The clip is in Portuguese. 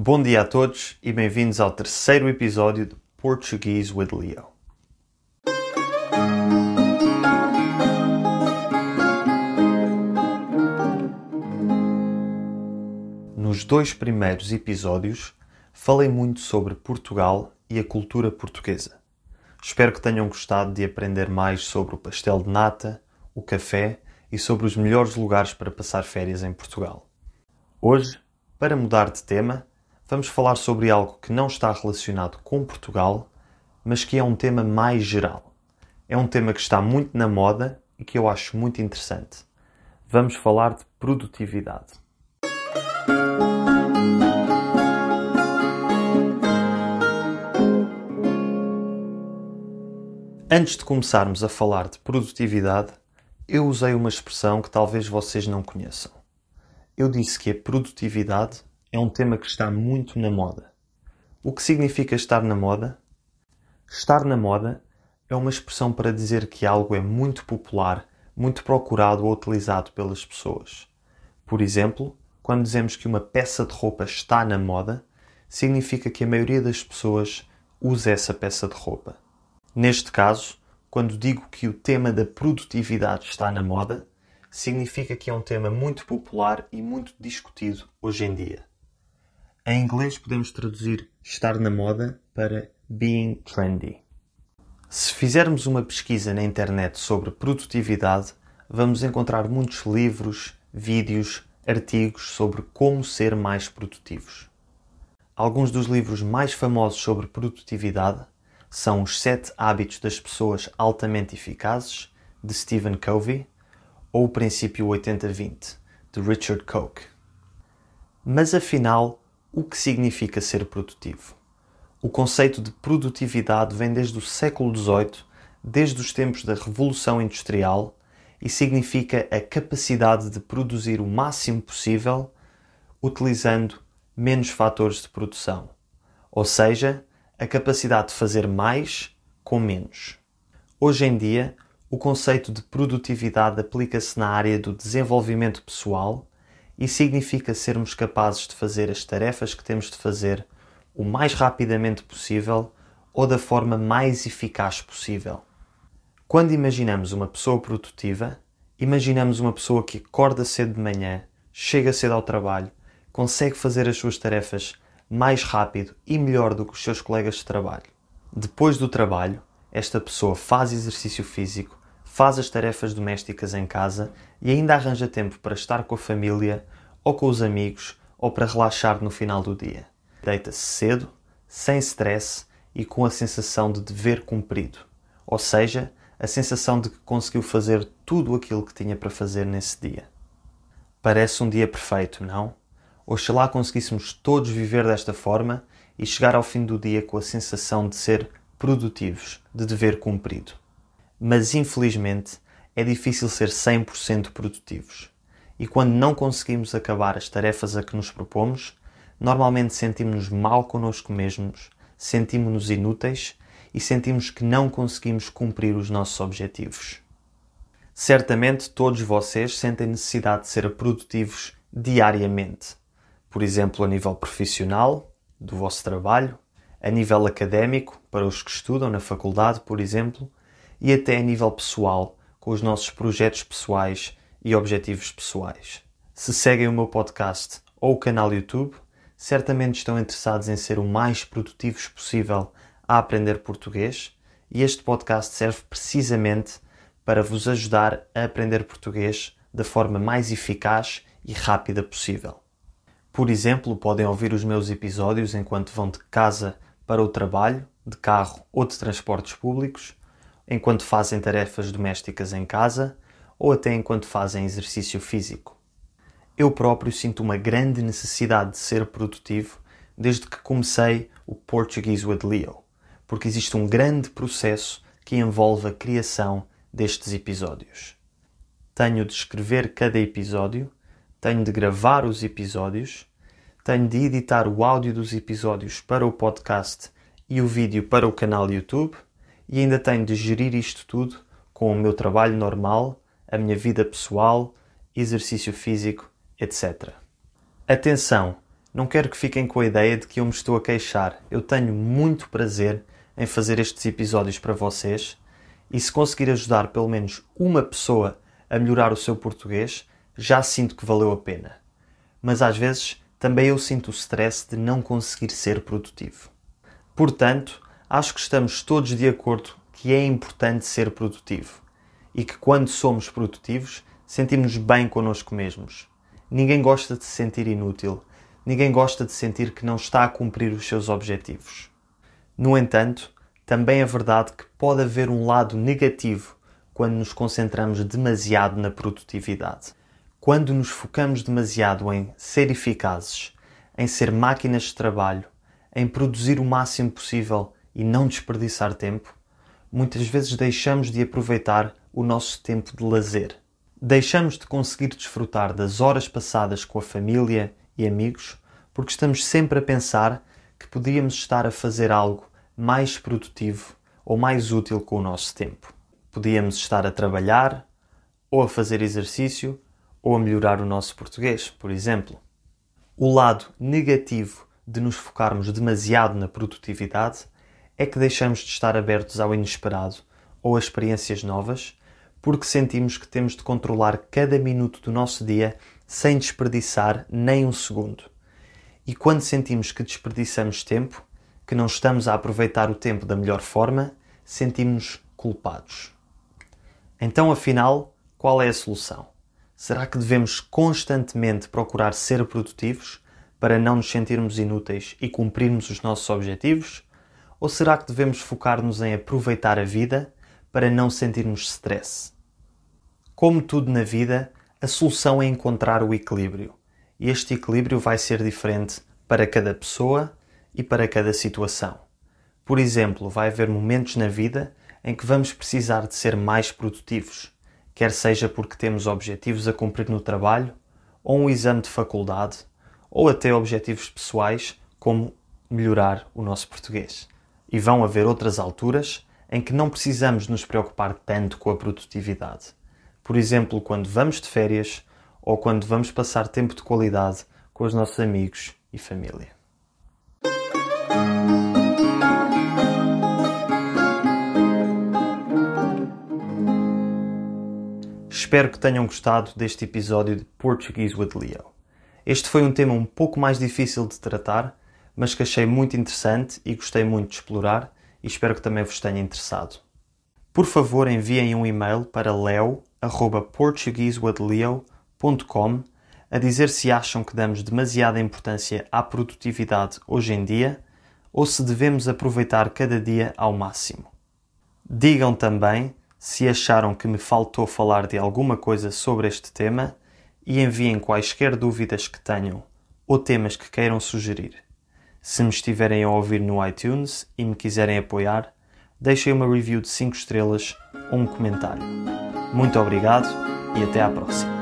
Bom dia a todos e bem-vindos ao terceiro episódio de Portuguese with Leo. Nos dois primeiros episódios falei muito sobre Portugal e a cultura portuguesa. Espero que tenham gostado de aprender mais sobre o pastel de nata, o café e sobre os melhores lugares para passar férias em Portugal. Hoje, para mudar de tema, vamos falar sobre algo que não está relacionado com Portugal, mas que é um tema mais geral. É um tema que está muito na moda e que eu acho muito interessante. Vamos falar de produtividade. Antes de começarmos a falar de produtividade, eu usei uma expressão que talvez vocês não conheçam. Eu disse que a produtividade é um tema que está muito na moda. O que significa estar na moda? Estar na moda é uma expressão para dizer que algo é muito popular, muito procurado ou utilizado pelas pessoas. Por exemplo, quando dizemos que uma peça de roupa está na moda, significa que a maioria das pessoas usa essa peça de roupa. Neste caso, quando digo que o tema da produtividade está na moda, significa que é um tema muito popular e muito discutido hoje em dia. Em inglês podemos traduzir estar na moda para being trendy. Se fizermos uma pesquisa na internet sobre produtividade, vamos encontrar muitos livros, vídeos, artigos sobre como ser mais produtivos. Alguns dos livros mais famosos sobre produtividade são Os Sete Hábitos das Pessoas Altamente Eficazes, de Stephen Covey, ou O Princípio 80-20, de Richard Koch. Mas afinal, o que significa ser produtivo? O conceito de produtividade vem desde o século XVIII, desde os tempos da Revolução Industrial, e significa a capacidade de produzir o máximo possível utilizando menos fatores de produção, ou seja, a capacidade de fazer mais com menos. Hoje em dia, o conceito de produtividade aplica-se na área do desenvolvimento pessoal e significa sermos capazes de fazer as tarefas que temos de fazer o mais rapidamente possível ou da forma mais eficaz possível. Quando imaginamos uma pessoa produtiva, imaginamos uma pessoa que acorda cedo de manhã, chega cedo ao trabalho, consegue fazer as suas tarefas mais rápido e melhor do que os seus colegas de trabalho. Depois do trabalho, esta pessoa faz exercício físico, faz as tarefas domésticas em casa e ainda arranja tempo para estar com a família ou com os amigos ou para relaxar no final do dia. Deita-se cedo, sem stress e com a sensação de dever cumprido, ou seja, a sensação de que conseguiu fazer tudo aquilo que tinha para fazer nesse dia. Parece um dia perfeito, não? Oxalá conseguíssemos todos viver desta forma e chegar ao fim do dia com a sensação de ser produtivos, de dever cumprido mas infelizmente é difícil ser 100% produtivos. E quando não conseguimos acabar as tarefas a que nos propomos, normalmente sentimos-nos mal connosco mesmos, sentimos-nos inúteis e sentimos que não conseguimos cumprir os nossos objetivos. Certamente todos vocês sentem necessidade de ser produtivos diariamente, por exemplo, a nível profissional, do vosso trabalho, a nível académico, para os que estudam na faculdade, por exemplo, e até a nível pessoal, com os nossos projetos pessoais e objetivos pessoais. Se seguem o meu podcast ou o canal YouTube, certamente estão interessados em ser o mais produtivos possível a aprender português e este podcast serve precisamente para vos ajudar a aprender português da forma mais eficaz e rápida possível. Por exemplo, podem ouvir os meus episódios enquanto vão de casa para o trabalho, de carro ou de transportes públicos enquanto fazem tarefas domésticas em casa ou até enquanto fazem exercício físico. Eu próprio sinto uma grande necessidade de ser produtivo desde que comecei o Portuguese with Leo, porque existe um grande processo que envolve a criação destes episódios. Tenho de escrever cada episódio, tenho de gravar os episódios, tenho de editar o áudio dos episódios para o podcast e o vídeo para o canal YouTube e ainda tenho de gerir isto tudo com o meu trabalho normal, a minha vida pessoal, exercício físico, etc. Atenção, Não quero que fiquem com a ideia de que eu me estou a queixar. Eu tenho muito prazer em fazer estes episódios para vocês e se conseguir ajudar pelo menos uma pessoa a melhorar o seu português, já sinto que valeu a pena. Mas às vezes também eu sinto o stress de não conseguir ser produtivo. Portanto, acho que estamos todos de acordo que é importante ser produtivo e que quando somos produtivos sentimos bem connosco mesmos. Ninguém gosta de se sentir inútil, ninguém gosta de sentir que não está a cumprir os seus objetivos. No entanto, também é verdade que pode haver um lado negativo quando nos concentramos demasiado na produtividade. Quando nos focamos demasiado em ser eficazes, em ser máquinas de trabalho, em produzir o máximo possível e não desperdiçar tempo, muitas vezes deixamos de aproveitar o nosso tempo de lazer. Deixamos de conseguir desfrutar das horas passadas com a família e amigos porque estamos sempre a pensar que podíamos estar a fazer algo mais produtivo ou mais útil com o nosso tempo. Podíamos estar a trabalhar, ou a fazer exercício, ou a melhorar o nosso português, por exemplo. O lado negativo de nos focarmos demasiado na produtividade é que deixamos de estar abertos ao inesperado ou a experiências novas, porque sentimos que temos de controlar cada minuto do nosso dia sem desperdiçar nem um segundo. E quando sentimos que desperdiçamos tempo, que não estamos a aproveitar o tempo da melhor forma, sentimos-nos culpados. Então, afinal, qual é a solução? Será que devemos constantemente procurar ser produtivos para não nos sentirmos inúteis e cumprirmos os nossos objetivos? Ou será que devemos focar-nos em aproveitar a vida para não sentirmos stress? Como tudo na vida, a solução é encontrar o equilíbrio. E este equilíbrio vai ser diferente para cada pessoa e para cada situação. Por exemplo, vai haver momentos na vida em que vamos precisar de ser mais produtivos quer seja porque temos objetivos a cumprir no trabalho, ou um exame de faculdade, ou até objetivos pessoais, como melhorar o nosso português. E vão haver outras alturas em que não precisamos nos preocupar tanto com a produtividade. Por exemplo, quando vamos de férias ou quando vamos passar tempo de qualidade com os nossos amigos e família. Espero que tenham gostado deste episódio de Portuguese with Leo. Este foi um tema um pouco mais difícil de tratar, mas que achei muito interessante e gostei muito de explorar e espero que também vos tenha interessado. Por favor, enviem um e-mail para leo@portuguesewithleo.com a dizer se acham que damos demasiada importância à produtividade hoje em dia ou se devemos aproveitar cada dia ao máximo. Digam também se acharam que me faltou falar de alguma coisa sobre este tema e enviem quaisquer dúvidas que tenham ou temas que queiram sugerir. Se me estiverem a ouvir no iTunes e me quiserem apoiar, deixem uma review de 5 estrelas ou um comentário. Muito obrigado e até à próxima.